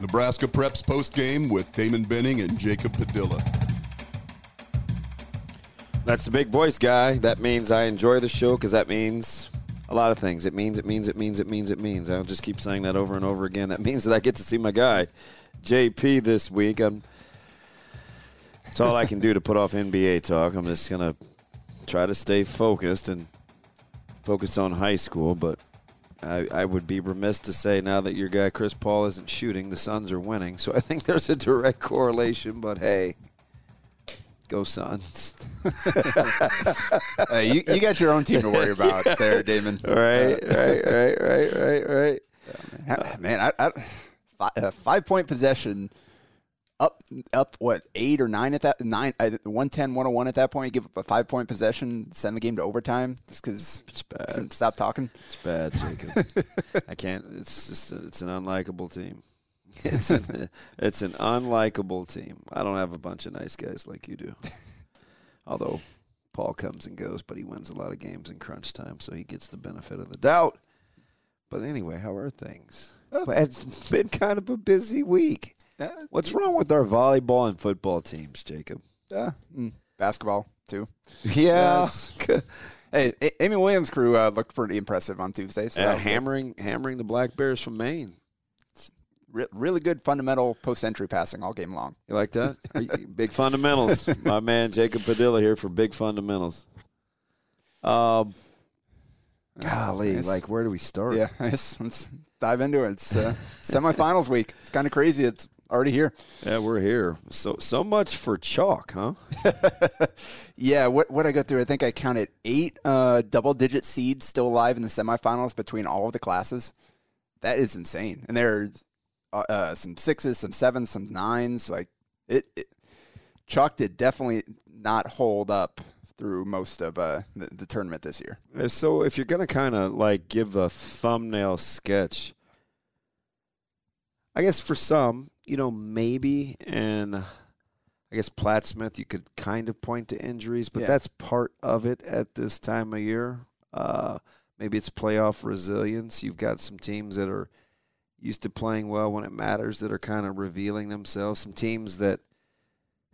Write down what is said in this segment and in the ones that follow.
Nebraska Preps post game with Damon Benning and Jacob Padilla. That's the big voice guy. That means I enjoy the show because that means a lot of things. It means, it means, it means, it means, it means. I'll just keep saying that over and over again. That means that I get to see my guy, JP, this week. I'm, that's all I can do to put off NBA talk. I'm just going to try to stay focused and focus on high school, but I, I, would be remiss to say now that your guy Chris Paul isn't shooting, the Suns are winning. So I think there's a direct correlation. But hey, go Suns! hey, you, you got your own team to worry about yeah. there, Damon. Right, right, right, right, right, right. Man, man I, I, five, uh, five point possession up up what eight or nine at that nine uh, 110 101 at that point? You give up a five point possession send the game to overtime just because it's bad. stop talking? It's bad jacob. I can't it's just it's an unlikable team. It's an, it's an unlikable team. I don't have a bunch of nice guys like you do. Although paul comes and goes but he wins a lot of games in crunch time so he gets the benefit of the doubt. But anyway how are things? It's been kind of a busy week What's wrong with our volleyball and football teams, Jacob? Yeah, mm, basketball too. Yeah. hey, Amy Williams' crew uh, looked pretty impressive on Tuesday. So yeah, hammering, good. hammering the Black Bears from Maine. Re- really good fundamental post-entry passing all game long. You like that? big fundamentals. My man Jacob Padilla here for big fundamentals. Um, golly, like where do we start? Yeah, let's, let's dive into it. It's uh, semifinals week. It's kind of crazy. It's already here. Yeah, we're here. So so much for chalk, huh? yeah, what what I go through, I think I counted eight uh, double digit seeds still alive in the semifinals between all of the classes. That is insane. And there are uh, uh, some sixes, some sevens, some nines. Like it, it, chalk did definitely not hold up through most of uh, the, the tournament this year. So if you're gonna kind of like give a thumbnail sketch. I guess for some, you know, maybe and I guess Plattsmouth, you could kind of point to injuries, but yeah. that's part of it at this time of year. Uh, maybe it's playoff resilience. You've got some teams that are used to playing well when it matters that are kind of revealing themselves. Some teams that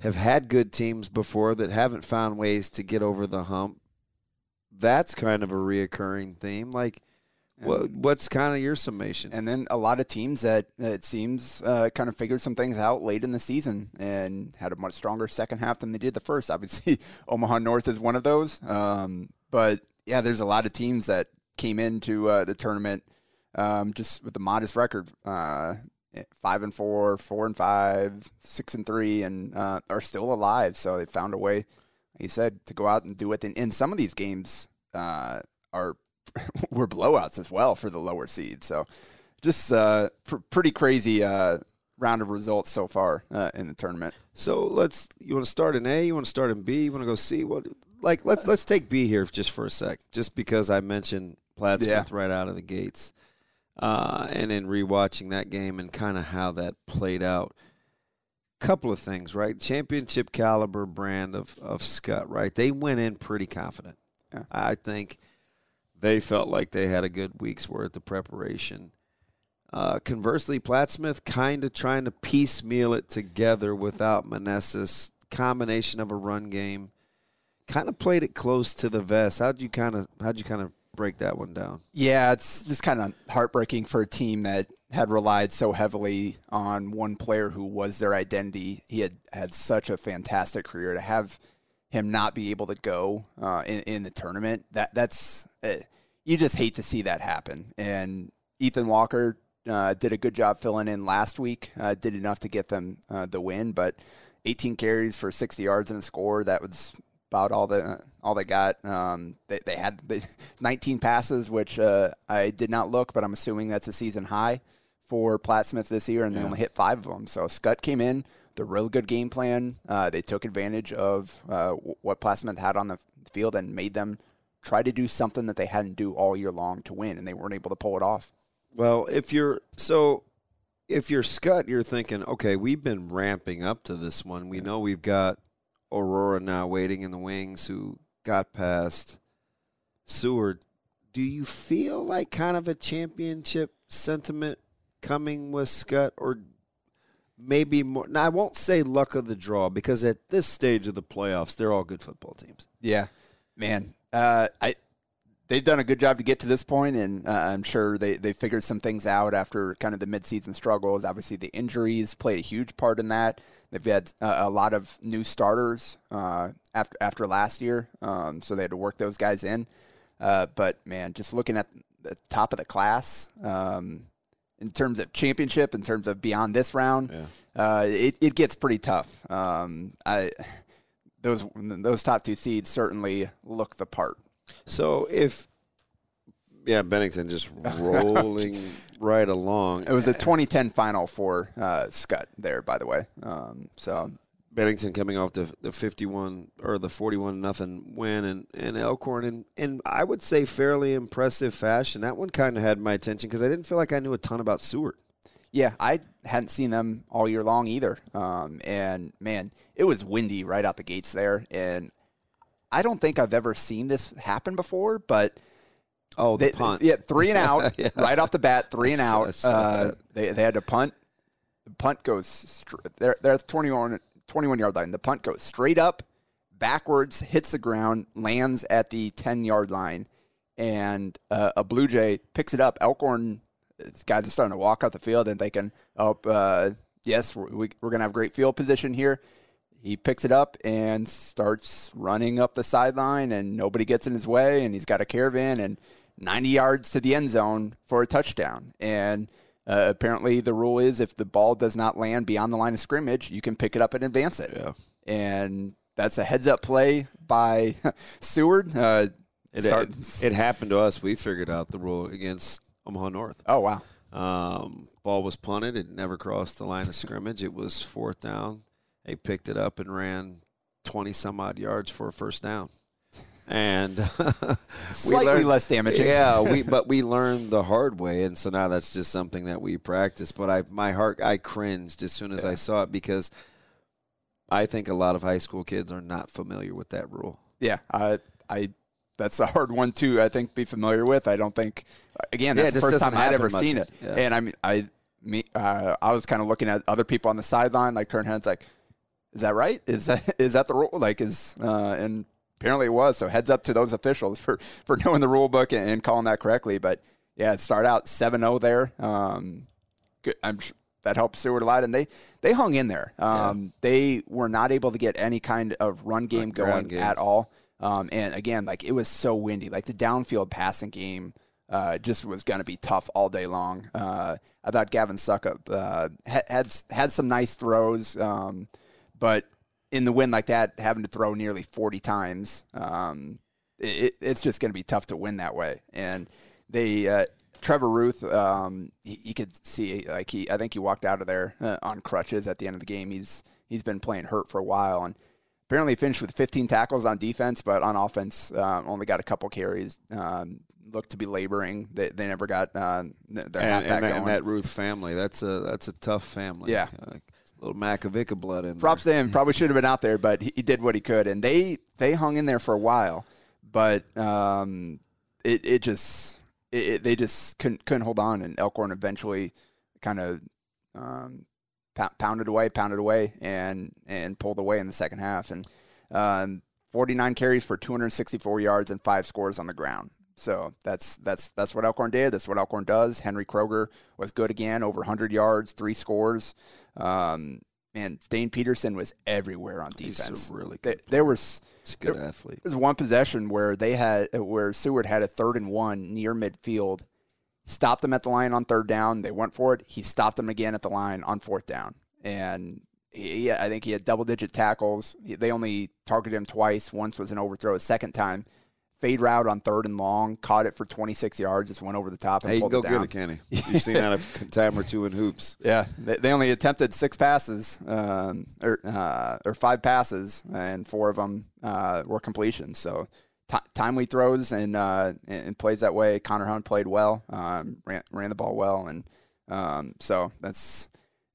have had good teams before that haven't found ways to get over the hump. That's kind of a reoccurring theme. Like what, what's kind of your summation? And then a lot of teams that it seems uh, kind of figured some things out late in the season and had a much stronger second half than they did the first. Obviously, Omaha North is one of those. Um, but yeah, there's a lot of teams that came into uh, the tournament um, just with a modest record. Uh, five and four, four and five, six and three, and uh, are still alive. So they found a way, like you said, to go out and do it. And, and some of these games uh, are were blowouts as well for the lower seed. So just uh, pr- pretty crazy uh, round of results so far uh, in the tournament. So let's. You want to start in A? You want to start in B? You want to go C? What? Like let's let's take B here just for a sec, just because I mentioned Plattsmouth yeah. right out of the gates, uh, and in rewatching that game and kind of how that played out. Couple of things, right? Championship caliber brand of of Skutt, right? They went in pretty confident. Yeah. I think they felt like they had a good week's worth of preparation. Uh, conversely, Plattsmouth kind of trying to piecemeal it together without Meneses. Combination of a run game, kind of played it close to the vest. How'd you kind of how'd you kind of break that one down? Yeah, it's just kind of heartbreaking for a team that had relied so heavily on one player who was their identity. He had had such a fantastic career to have him not be able to go uh, in, in the tournament. That that's uh, you just hate to see that happen. And Ethan Walker uh, did a good job filling in last week. Uh, did enough to get them uh, the win, but 18 carries for 60 yards and a score. That was about all the all they got. Um, they they had 19 passes, which uh, I did not look, but I'm assuming that's a season high for Plattsmouth this year, and they only hit five of them. So Skutt came in, the real good game plan. Uh, they took advantage of uh, what Plattsmouth had on the field and made them try to do something that they hadn't do all year long to win, and they weren't able to pull it off. Well, if you're so if you're Skutt, you're thinking, okay, we've been ramping up to this one. We know we've got Aurora now waiting in the wings who got past Seward. Do you feel like kind of a championship sentiment coming with Skutt or maybe more now I won't say luck of the draw because at this stage of the playoffs they're all good football teams. Yeah. Man, uh, I they've done a good job to get to this point, and uh, I'm sure they, they figured some things out after kind of the midseason struggles. Obviously, the injuries played a huge part in that. They've had uh, a lot of new starters uh, after after last year, um, so they had to work those guys in. Uh, but man, just looking at the top of the class um, in terms of championship, in terms of beyond this round, Yeah. uh, it it gets pretty tough. Um, I those those top two seeds certainly look the part. So if yeah, Bennington just rolling right along. It was a 2010 final for uh, Skutt there, by the way. Um, so Bennington coming off the the 51 or the 41 nothing win and, and Elkhorn in, in I would say fairly impressive fashion. That one kind of had my attention because I didn't feel like I knew a ton about Seward. yeah, I hadn't seen them all year long either. Um, and man, it was windy right out the gates there, and I don't think I've ever seen this happen before. But Oh, the they, punt. yeah, three and out Yeah. right off the bat, three and I saw- I out. Uh, they they had to punt. The punt goes they're they're at the 21, 21 yard line. The punt goes straight up, backwards, hits the ground, lands at the ten yard line, and uh, a Blue Jay picks it up. Elkhorn guys are starting to walk out the field and thinking, "Oh, uh, yes, we're, we, we're going to have great field position here." He picks it up and starts running up the sideline, and nobody gets in his way, and he's got a caravan and 90 yards to the end zone for a touchdown. And uh, apparently, the rule is if the ball does not land beyond the line of scrimmage, you can pick it up and advance it. Yeah. And that's a heads up play by Seward. Uh, It, it, it happened to us. We figured out the rule against Omaha North. oh, wow. Um, ball was punted. It never crossed the line of scrimmage. It was fourth down. They picked it up and ran 20 some odd yards for a first down. And Slightly learned- less damaging. Yeah, we but we learned the hard way, and so now that's just something that we practice. But I, my heart, I cringed as soon as I saw it because I think a lot of high school kids are not familiar with that rule. Yeah, I, I, that's a hard one to I think be familiar with. I don't think again Yeah, that's it the first time I'd ever much. seen it. Yeah. And I mean, I me uh, I was kind of looking at other people on the sideline, like turn heads, like, is that right? Is that is that the rule? Like, is uh, and apparently it was. So heads up to those officials for for knowing the rule book and, and calling that correctly. But yeah, start out 7-0 there. Um, good. I'm sure that helped Seward a lot, and they they hung in there. Um, They were not able to get any kind of run game going game. at all. Um, and again, like it was so windy, like the downfield passing game uh, just was going to be tough all day long. Uh, I thought Gavin Suckup uh, had, had had some nice throws, um, but in the wind like that, having to throw nearly forty times, um, it, it's just going to be tough to win that way. And they. Uh, Trevor Ruth, um, he, you could see like he, I think he walked out of there uh, on crutches at the end of the game. He's he's been playing hurt for a while, and apparently finished with 15 tackles on defense, but on offense uh, only got a couple carries. Um, looked to be laboring. They, they never got uh, their and, and, that, and that Ruth family, that's a that's a tough family. Yeah. Little Makovicka blood in Props there. to him. Probably should have been out there, but he, he did what he could, and they they hung in there for a while. But um, it it just it, it, they just couldn't couldn't hold on, and Elkhorn eventually kind of um, pou- pounded away, pounded away, and and pulled away in the second half, and um, 49 carries for 264 yards and five scores on the ground. So that's that's that's what Elkhorn did. That's what Elkhorn does. Henry Kroger was good again, over 100 yards, three scores. Um, man, Dane Peterson was everywhere on He's a defense. really There- good there was He's a good athlete. there was one possession where they had where Seward had a third and one near midfield, stopped them at the line on third down. They went for it. He stopped them again at the line on fourth down, and yeah, I think he had double digit tackles. They only targeted him twice. Once was an overthrow. A second time, fade route on third and long, caught it for 26 yards, just went over the top and Hey, pulled can it go down. get it, Kenny. You've seen that a time or two in hoops. Yeah, they, they only attempted six passes, um, or uh, or five passes, and four of them uh, were completions. So ti timely throws and, uh, and and plays that way. Connor Hunt played well, um, ran ran the ball well, and um, so that's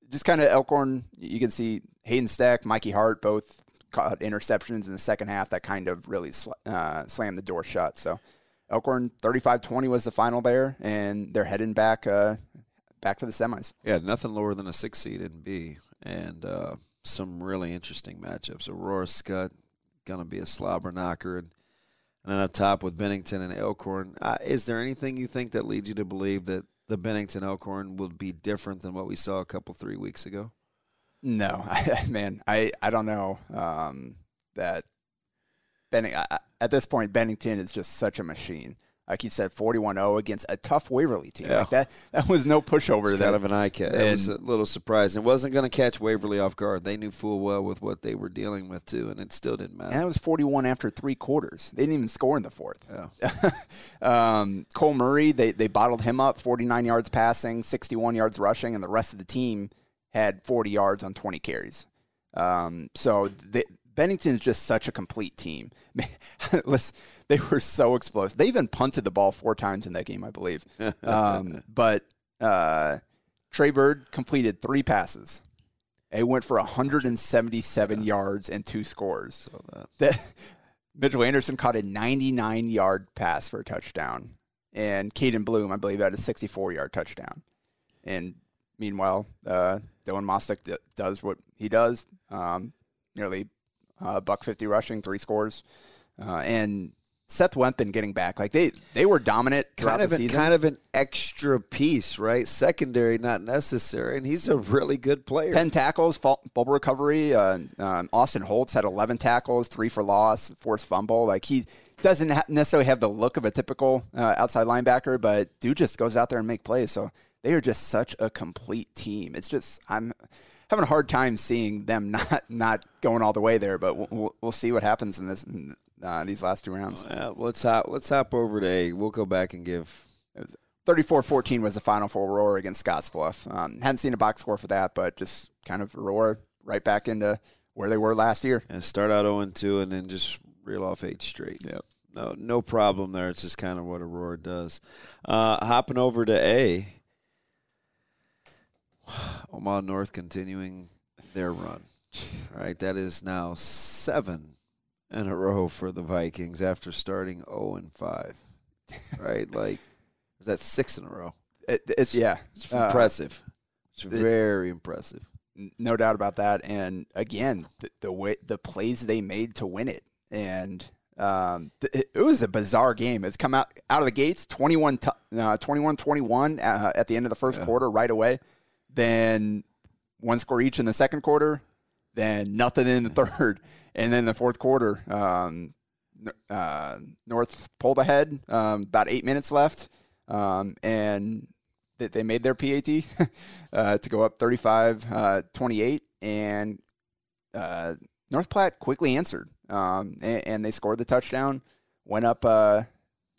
just kind of Elkhorn. You can see Hayden Stack, Mikey Hart, both caught interceptions in the second half that kind of really sl- uh, slammed the door shut. So. Elkhorn 35-20 was the final there, and they're heading back uh, back to the semis. Yeah, nothing lower than a six seed in B, and uh, some really interesting matchups. Aurora Skutt gonna be a slobber knocker, and, and then up top with Bennington and Elkhorn. Uh, is there anything you think that leads you to believe that the Bennington Elkhorn will be different than what we saw a couple three weeks ago? No, man, I, I don't know um, that Benning, I, at this point Bennington is just such a machine. Like you said, 41-0 against a tough Waverly team. Yeah. Like that that was no pushover. It's that, kind of an eye catch. It was a little surprising. It wasn't going to catch Waverly off guard. They knew full well with what they were dealing with too, and it still didn't matter. and that was 41 after three quarters. They didn't even score in the fourth. Yeah. um, Cole Murray, they, they bottled him up, 49 yards passing, 61 yards rushing, and the rest of the team had 40 yards on 20 carries. Um, so they, Bennington is just such a complete team. Man, listen, they were so explosive. They even punted the ball four times in that game, I believe. Um, but uh, Trey Bird completed three passes. It went for 177 yards and two scores. That Mitchell Anderson caught a 99 yard pass for a touchdown, and Caden Bloom, I believe, had a 64 yard touchdown. And meanwhile, uh, Dylan Mostick d- does what he does, um, nearly uh, buck 50 rushing, three scores, uh, and Seth Wempen getting back. Like they they were dominant throughout kind of the an, kind of an extra piece, right? Secondary, not necessary, and he's a really good player. 10 tackles, fall, bubble recovery. Uh, um, Austin Holtz had 11 tackles, three for loss, forced fumble. Like he doesn't ha- necessarily have the look of a typical uh, outside linebacker, but dude just goes out there and make plays. So they are just such a complete team. It's just I'm having a hard time seeing them not not going all the way there, but we'll, we'll, see what happens in this in, uh, these last two rounds. Yeah, let's hop. Let's hop over to A. We'll go back and give. 34-14 was the final for Aurora against Scottsbluff. Um, hadn't seen a box score for that, but just kind of Aurora right back into where they were last year. And start out 0 2 and then just reel off eight straight. Yep. No, no problem there. It's just kind of what Aurora does. Uh, hopping over to A. Omaha North continuing their run. All right, that is now seven in a row for the Vikings after starting 0 and 5. Right? like, is that six in a row? It, it's yeah, It's Uh, impressive. It's very impressive. no doubt about that. And again, the, the way the plays they made to win it, and um, th- it, it was a bizarre game. It's come out out of the gates 21 t- uh, 21-21 uh, at the end of the first quarter right away. Then one score each in the second quarter. Then nothing in the third, and then the fourth quarter. Um, uh, North pulled ahead. Um, about eight minutes left, um, and that they made their PAT uh, to go up 35 uh, 28. And uh, North Platte quickly answered, um, and, and they scored the touchdown, went up uh,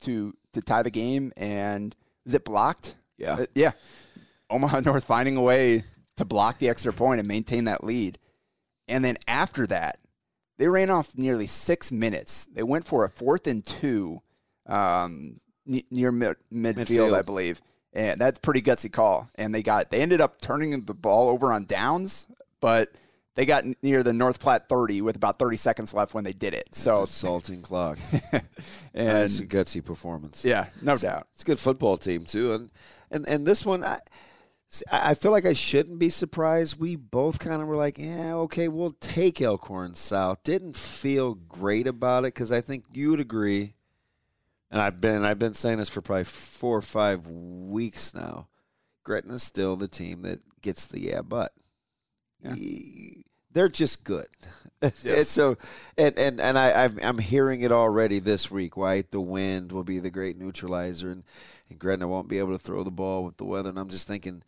to to tie the game. And was it blocked? Yeah. Uh, yeah. Omaha North finding a way to block the extra point and maintain that lead. And then after that, they ran off nearly six minutes. They went for a fourth and two um, ne- near mid- midfield, Midfield. I believe. And that's pretty gutsy call. And they got they ended up turning the ball over on downs, but they got near the North Platte 30 with about 30 seconds left when they did it. So Assaulting clock. and it's a gutsy performance. yeah, no doubt. It's a good football team too, and and and this one, I, I I feel like I shouldn't be surprised. We both kind of were like, yeah, okay, we'll take Elkhorn South. Didn't feel great about it because I think you would agree, and I've been I've been saying this for probably four or five weeks now. Gretna's still the team that gets the yeah, but Y- they're just good. And so, and and and I I'm, I'm hearing it already this week. Right, the wind will be the great neutralizer, and and Gretna won't be able to throw the ball with the weather. And I'm just thinking,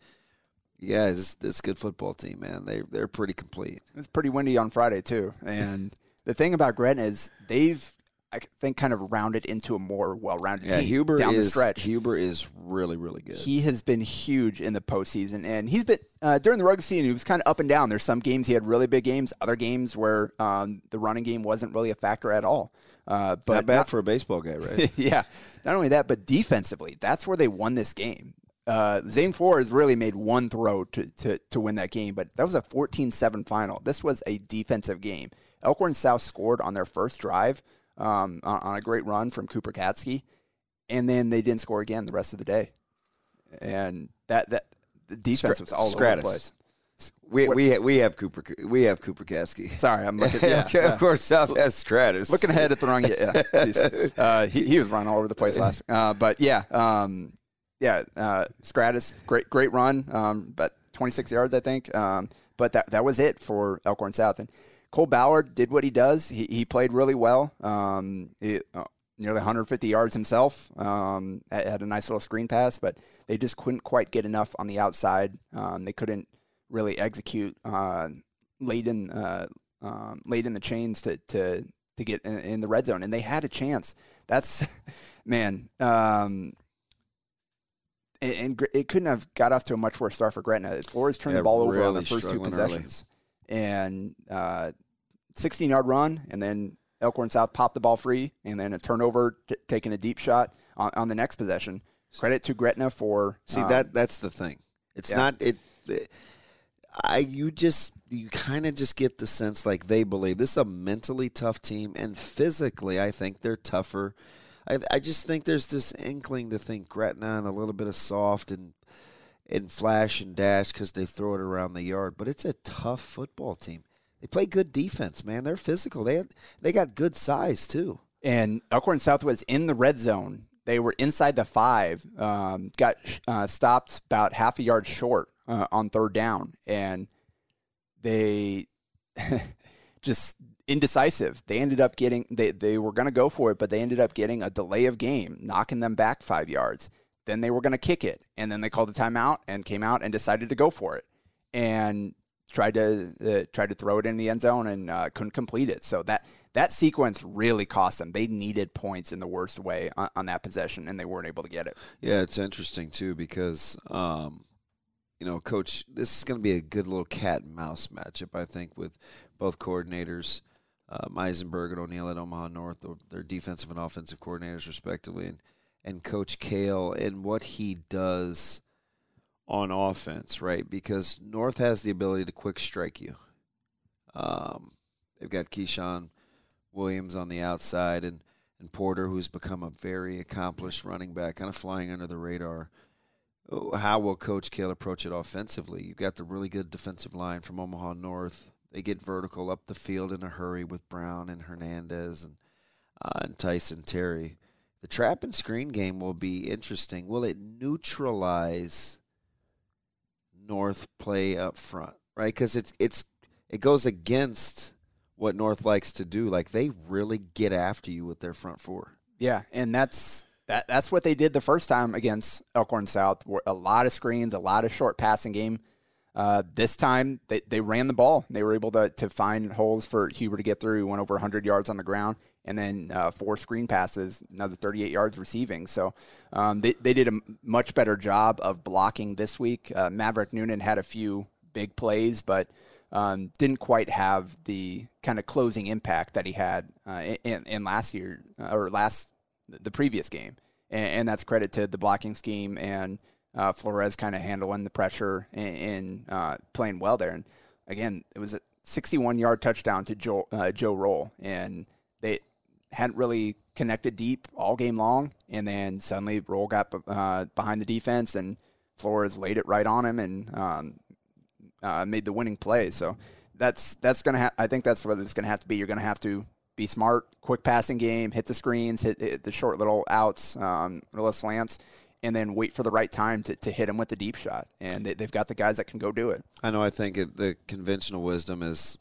Yeah, it's, it's a good football team, man. They they're pretty complete. It's pretty windy on Friday too, and the thing about Gretna is they've I think kind of rounded into a more well-rounded Yeah, team Huber down is the stretch. Huber is really really good. He has been huge in the postseason, and he's been uh, during the regular season. He was kind of up and down. There's some games he had really big games, other games where um, the running game wasn't really a factor at all. Uh, but Not bad not- for a baseball guy, right? yeah. Not only that, but defensively, that's where they won this game. Uh, Zane Flores really made one throw to, to, to win that game, but that was a 14 7 final. This was a defensive game. Elkhorn South scored on their first drive um, on, on a great run from Cooper Katsky, and then they didn't score again the rest of the day. And that, that the defense was all over the place. we we we have Cooper we have Cooper Kasky. Sorry, I'm looking. Yeah, yeah. of course, South has Stratus. looking ahead at the wrong. Yeah, jeez. uh, he, he was running all over the place last. Uh, but yeah, um, yeah, uh, Stratus, great great run, um, but 26 yards I think. Um, but that that was it for Elkhorn South and Cole Ballard did what he does. He he played really well. Um, uh, nearly 150 yards himself. Um, had had a nice little screen pass, but they just couldn't quite get enough on the outside. Um, they couldn't really execute uh, late in uh, um, late in the chains to to to get in, in the red zone, and they had a chance. That's man. Um, and, and it couldn't have got off to a much worse start for Gretna. Flores turned Yeah, the ball over on the first two struggling early. possessions, and uh, 16 yard run, and then Elkhorn South popped the ball free, and then a turnover, t- taking a deep shot on, on the next possession. Credit to Gretna for See um, that that's the thing. It's yeah. not it. I you just you kind of just get the sense like they believe this is a mentally tough team, and physically, I think they're tougher. I I just think there's this inkling to think Gretna and a little bit of soft and and flash and dash because they throw it around the yard, but it's a tough football team. They play good defense, man. They're physical. They had, they got good size too. and Elkhorn South was in the red zone. They were inside the five, um, got uh, stopped about half a yard short uh, on third down, and they just indecisive. They ended up getting they they were going to go for it, but they ended up getting a delay of game, knocking them back five yards. Then they were going to kick it, and then they called the timeout and came out and decided to go for it, and tried to uh, tried to throw it in the end zone and uh, couldn't complete it. So that that sequence really cost them. They needed points in the worst way on, on that possession, and they weren't able to get it. Yeah, it's interesting too because, um, you know, coach, this is going to be a good little cat and mouse matchup. I think with both coordinators, um, Eisenberg and O'Neill at Omaha North, their- their defensive and offensive coordinators respectively, and and Coach Kale and what he does on offense, right? Because North has the ability to quick strike you. Um, they've got Keyshawn Williams on the outside and, and Porter, who's become a very accomplished running back, kind of flying under the radar. Oh, How will Coach Kale approach it offensively? You've got the really good defensive line from Omaha North. They get vertical up the field in a hurry with Brown and Hernandez and, uh, and Tyson Terry. The trap and screen game will be interesting. Will it neutralize North play up front, right? Because it's it's it goes against what North likes to do. Like they really get after you with their front four. Yeah, and that's that. That's what they did the first time against Elkhorn South. A lot of screens, a lot of short passing game. Uh, this time they, they ran the ball. They were able to, to find holes for Huber to get through. He went over 100 yards on the ground, and then uh, four screen passes, another 38 yards receiving. So um, they, they did a much better job of blocking this week. Uh, Maverick Noonan had a few big plays, but um, didn't quite have the kind of closing impact that he had uh, in, in last year uh, or last the previous game, and, and that's credit to the blocking scheme and uh, Flores kind of handling the pressure and, and uh, playing well there. And again, it was a 61 yard touchdown to Joe uh, Joe Roll, and they hadn't really connected deep all game long, and then suddenly Roll got uh, behind the defense and Flores laid it right on him and um, uh, made the winning play. So that's that's gonna. I think that's what it's gonna have to be. You're gonna have to be smart, quick passing game, hit the screens, hit, hit the short little outs, um, little slants, and then wait for the right time to, to hit them with the deep shot. And they, they've got the guys that can go do it. I know. I think it, the conventional wisdom is,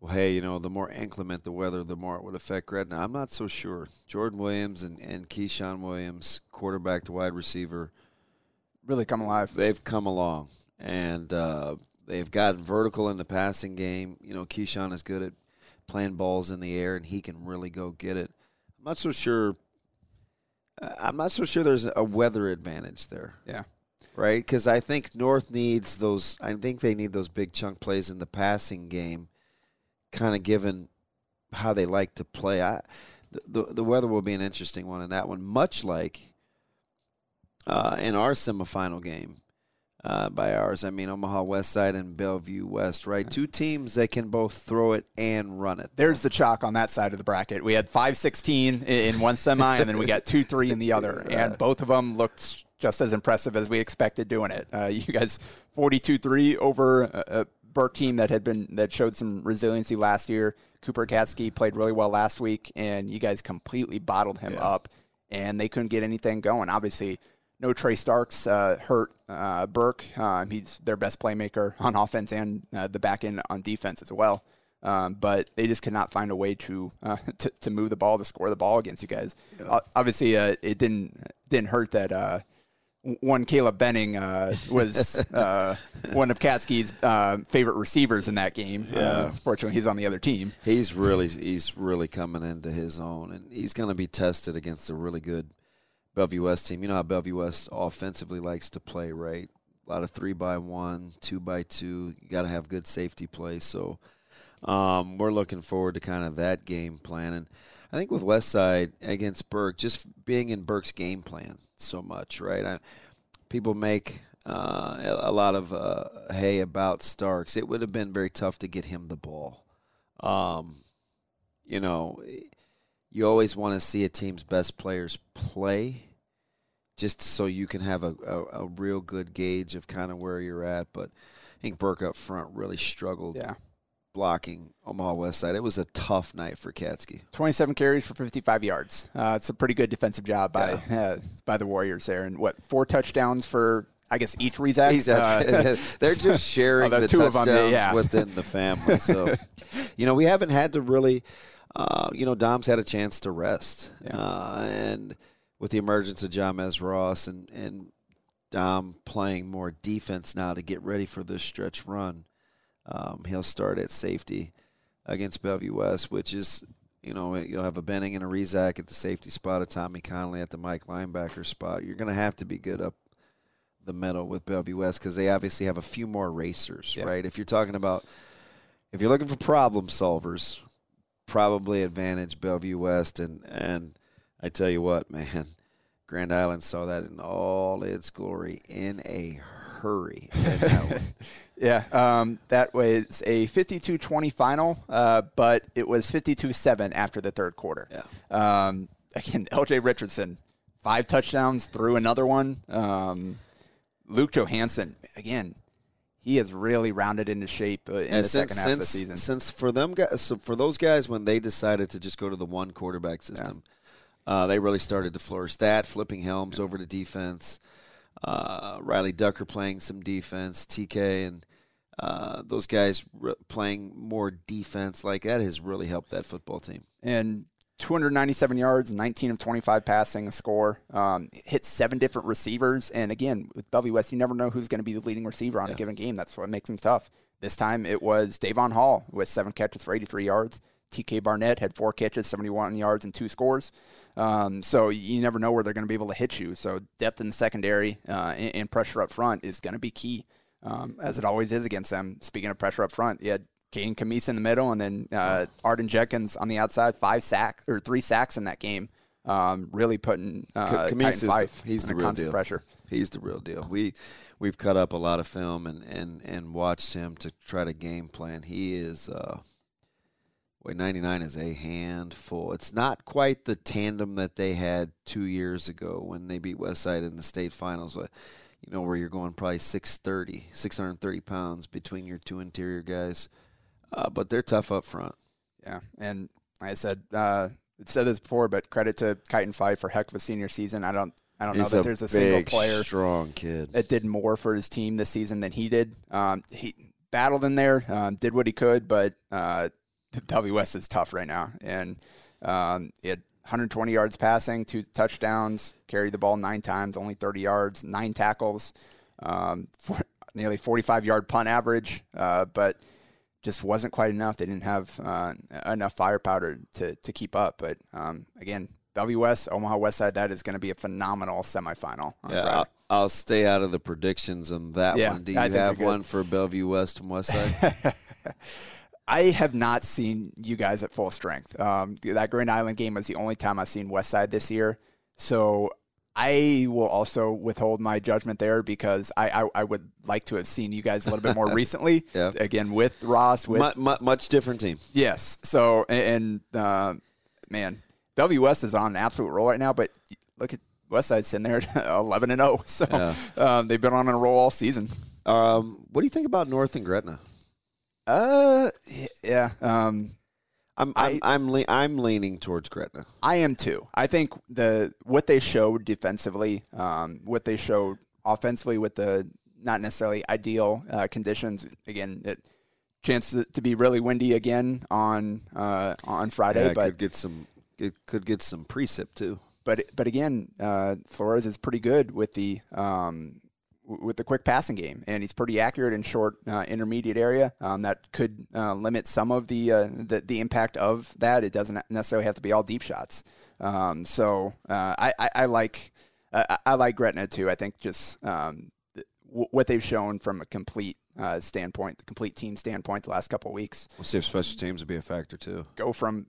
well, hey, you know, the more inclement the weather, the more it would affect Gretna. I'm not so sure. Jordan Williams and, and Keyshawn Williams, quarterback to wide receiver, Really come alive. they've come along. and uh, they've gotten vertical in the passing game. You know, Keyshawn is good at playing balls in the air, and he can really go get it. I'm not so sure. I'm not so sure there's a weather advantage there. Yeah. Right? Because I think North needs those. I think they need those big chunk plays in the passing game, kind of given how they like to play. I, the, the, the weather will be an interesting one in that one, much like uh, in our semifinal game. Uh, by ours, I mean Omaha West Side and Bellevue West, right? Two teams that can both throw it and run it. There's the chalk on that side of the bracket. We had 5-16 in one semi, and then we got 2-3 in the other, and both of them looked just as impressive as we expected doing it. Uh, you guys 42-3 over a, Burke team that had been that showed some resiliency last year. Cooper Katski played really well last week, and you guys completely bottled him Yeah. up, and they couldn't get anything going. Obviously, no Trey Starks uh, hurt uh, Burke. Uh, he's their best playmaker on offense and uh, the back end on defense as well. Um, but they just could not find a way to, uh, to to move the ball to score the ball against you guys. Uh, obviously, uh, it didn't didn't hurt that uh, one Caleb Benning uh, was uh, one of Katski's uh, favorite receivers in that game. Uh, fortunately, he's on the other team. He's really he's really coming into his own, and he's going to be tested against a really good Bellevue West team. You know how Bellevue West offensively likes to play, right? A lot of three by one, two by two. You got to have good safety play. So um, we're looking forward to kind of that game plan. And I think with West Side against Burke, just being in Burke's game plan so much, right? I, people make uh, a lot of uh, hay about Starks. It would have been very tough to get him the ball. Um, you know, you always want to see a team's best players play, just so you can have a, a, a real good gauge of kind of where you're at. But I think Burke up front really struggled Yeah. blocking Omaha West Side. It was a tough night for Katsky. 27 carries for 55 yards. Uh, it's a pretty good defensive job by uh, by the Warriors there, and what four touchdowns for I guess each Rezak. He's Uh, they're just sharing Oh, the the two of them, touchdowns yeah. within the family. So, you know, we haven't had to really, uh, you know, Dom's had a chance to rest, uh, and with the emergence of Jamez Ross and and Dom playing more defense now to get ready for this stretch run, um, he'll start at safety against Bellevue West, which is. You know, you'll have a Benning and a Rezak at the safety spot, a Tommy Conley at the Mike linebacker spot. You're going to have to be good up the middle with Bellevue West because they obviously have a few more racers, Yeah. right? If you're talking about, if you're looking for problem solvers, probably advantage Bellevue West, and and I tell you what, man, Grand Island saw that in all its glory in a hurry. that yeah, um, that was a 52-20 final, uh, but it was 52-7 after the third quarter. Yeah. Um, again, L.J. Richardson, five touchdowns, threw another one. Um, Luke Johansson, again, he has really rounded into shape uh, in the since, second half of the season. Since for them guys, so for those guys when they decided to just go to the one quarterback system, uh, they really started to flourish. That flipping Helms over to defense, uh, Riley Ducker playing some defense, TK and uh, those guys re- playing more defense like that has really helped that football team. and 297 yards, 19 of 25 passing, a score. Um, hit seven different receivers, and again with Bellevue West, you never know who's going to be the leading receiver on a given game. That's what makes them tough. This time it was Davon Hall with seven catches for 83 yards. TK Barnett had four catches, 71 yards, and two scores. Um, so you never know where they're going to be able to hit you. So depth in the secondary uh, and, and pressure up front is going to be key, um, as it always is against them. Speaking of pressure up front, you had Kane Camise in the middle, and then uh, Arden Jenkins on the outside, five sacks or three sacks in that game. Um, really putting uh, Camise Titan is the- he's the real constant deal. pressure. He's the real deal. We we've cut up a lot of film and and and watched him to try to game plan. He is uh boy 99 is a handful. It's not quite the tandem that they had 2 years ago when they beat Westside in the state finals. You know where you're going probably 630, 630 pounds between your two interior guys. Uh, but they're tough up front. Yeah, and like I said, uh, said this before, but credit to Kite Fife for heck of a senior season. I don't, I don't He's know that there's a single big, player strong kid. that did more for his team this season than he did. Um, he battled in there, um, did what he could, but uh, West is tough right now, and um, he had 120 yards passing, two touchdowns, carried the ball nine times, only 30 yards, nine tackles. Um, for, nearly 45 yard punt average, uh, but just wasn't quite enough. They didn't have uh, enough firepower to, to keep up. But um, again, Bellevue West, Omaha West Side, that is going to be a phenomenal semifinal. yeah, I'll, I'll, stay out of the predictions on that yeah, one. Do you have one for Bellevue West and West Side? I have not seen you guys at full strength. Um, that Grand Island game was the only time I've seen West Side this year. So I will also withhold my judgment there because I, I, I, would like to have seen you guys a little bit more recently. yeah. Again, with Ross, with much, much different team. Yes. So and uh, man, Bellevue West is on an absolute roll right now. But look at Westside sitting there eleven and zero. Oh. So yeah. um, they've been on a roll all season. Um, what do you think about North and Gretna? Uh, yeah. Um, I'm I'm I, am i I'm leaning towards Gretna. I am too. I think the what they showed defensively, um, what they showed offensively with the not necessarily ideal uh, conditions. Again, it chance to be really windy again on uh, on Friday, yeah, but could get some it could get some precip too. But but again, uh, Flores is pretty good with the um, with the quick passing game, and he's pretty accurate in short uh, intermediate area. Um, that could uh, limit some of the, uh, the, the impact of that. It doesn't necessarily have to be all deep shots. Um, so uh, I, I, I, like I, I, like Gretna too. I think just um, w- what they've shown from a complete uh, standpoint, the complete team standpoint, the last couple of weeks. We'll see if special teams will be a factor too. Go from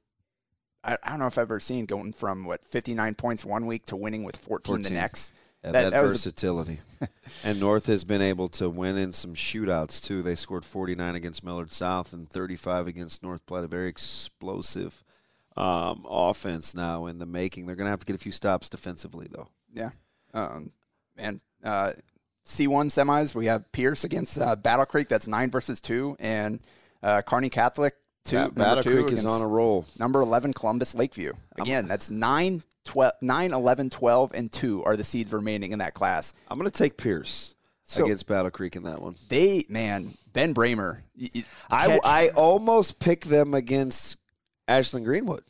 I, I don't know if I've ever seen going from what 59 points one week to winning with 14, 14. the next. Yeah, that, that, that versatility. and North has been able to win in some shootouts too. They scored 49 against Millard South and 35 against North Platte. A very explosive um, offense now in the making. They're going to have to get a few stops defensively though. Yeah, um, and uh, C1 semis we have Pierce against uh, Battle Creek. That's nine versus two, and uh, Kearney Catholic two. Battle Creek is on a roll. Number 11 Columbus Lakeview. Again, I'm, that's nine 12, 9, 11, 12, and 2 are the seeds remaining in that class. I'm going to take Pierce so against Battle Creek in that one. They, man, Ben Bramer. I, I almost picked them against Ashland Greenwood.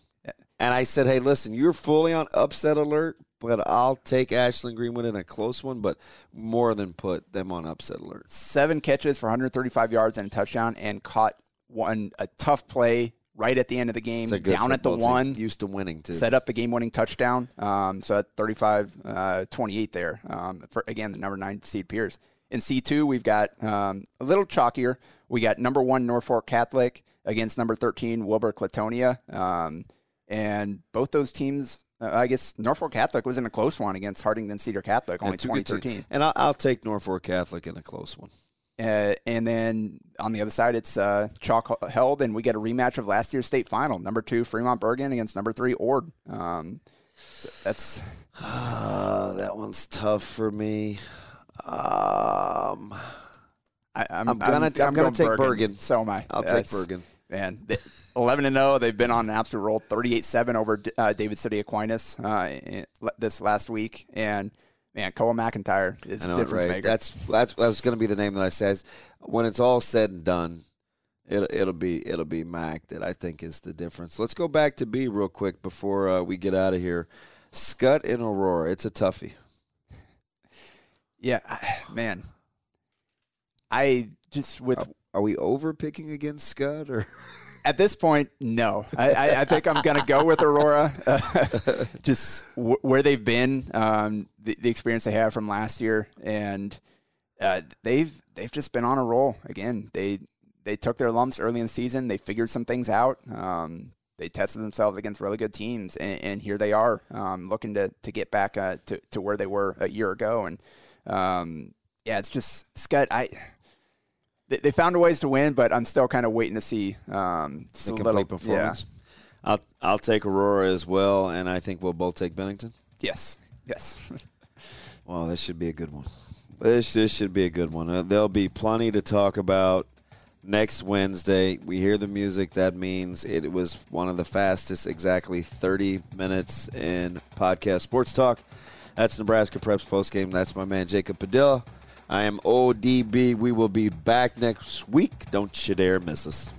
And I said, hey, listen, you're fully on upset alert, but I'll take Ashland Greenwood in a close one, but more than put them on upset alert. Seven catches for 135 yards and a touchdown, and caught one a tough play right at the end of the game, down at the one. Used to winning, too. Set up the game winning touchdown. Um, so at 35 uh, 28 there. Um, for, again, the number nine seed Pierce. In C2, we've got um, a little chalkier. We got number one Norfolk Catholic against number 13 Wilber Clatonia. Um, and both those teams uh, I guess Norfolk Catholic was in a close one against Hartington Cedar Catholic, only 2013. And I'll, I'll, take Norfolk Catholic in a close one. Uh, and then on the other side, it's uh, chalk held, and we get a rematch of last year's state final. Number two, Fremont Bergan against number three, Ord. Um, that's uh, that one's tough for me. Um, I, am gonna I'm, I'm, I'm gonna take Bergen. Bergan. So am I. I'll that's, take Bergan. Man, eleven and zero. They've been on an absolute roll. Thirty eight seven over uh, David City Aquinas uh, this last week, and man, Cole McIntyre is a difference right? maker. That's that's that's going to be the name that I says when it's all said and done. It'll, it'll be it'll be Mac that I think is the difference. Let's go back to B real quick before uh, we get out of here. Skutt and Aurora, it's a toughie. Yeah, man. I just with are, are we over picking against Skutt or? At this point, no. I, I, I think I'm going to go with Aurora. Uh, just w- where they've been, um, the, the, experience they have from last year, and uh, they've they've just been on a roll again. They they took their lumps early in the season. They figured some things out. Um, they tested themselves against really good teams, and, and here they are, um, looking to to get back uh, to to where they were a year ago. And um, yeah, it's just Skutt. I they, they found ways to win, but I'm still kind of waiting to see um, the complete little, performance. Yeah. I'll I'll take Aurora as well, and I think we'll both take Bennington. Yes, yes. well, this should be a good one. This this should be a good one. Uh, there'll be plenty to talk about next Wednesday. We hear the music. That means it was one of the fastest, exactly 30 minutes in podcast sports talk. That's Nebraska Preps post game. That's my man Jacob Padilla. I am ODB. We will be back next week. Don't you dare miss us.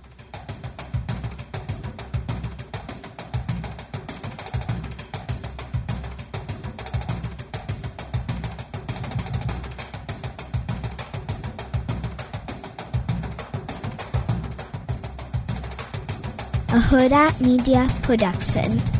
a Hurrdat Media production.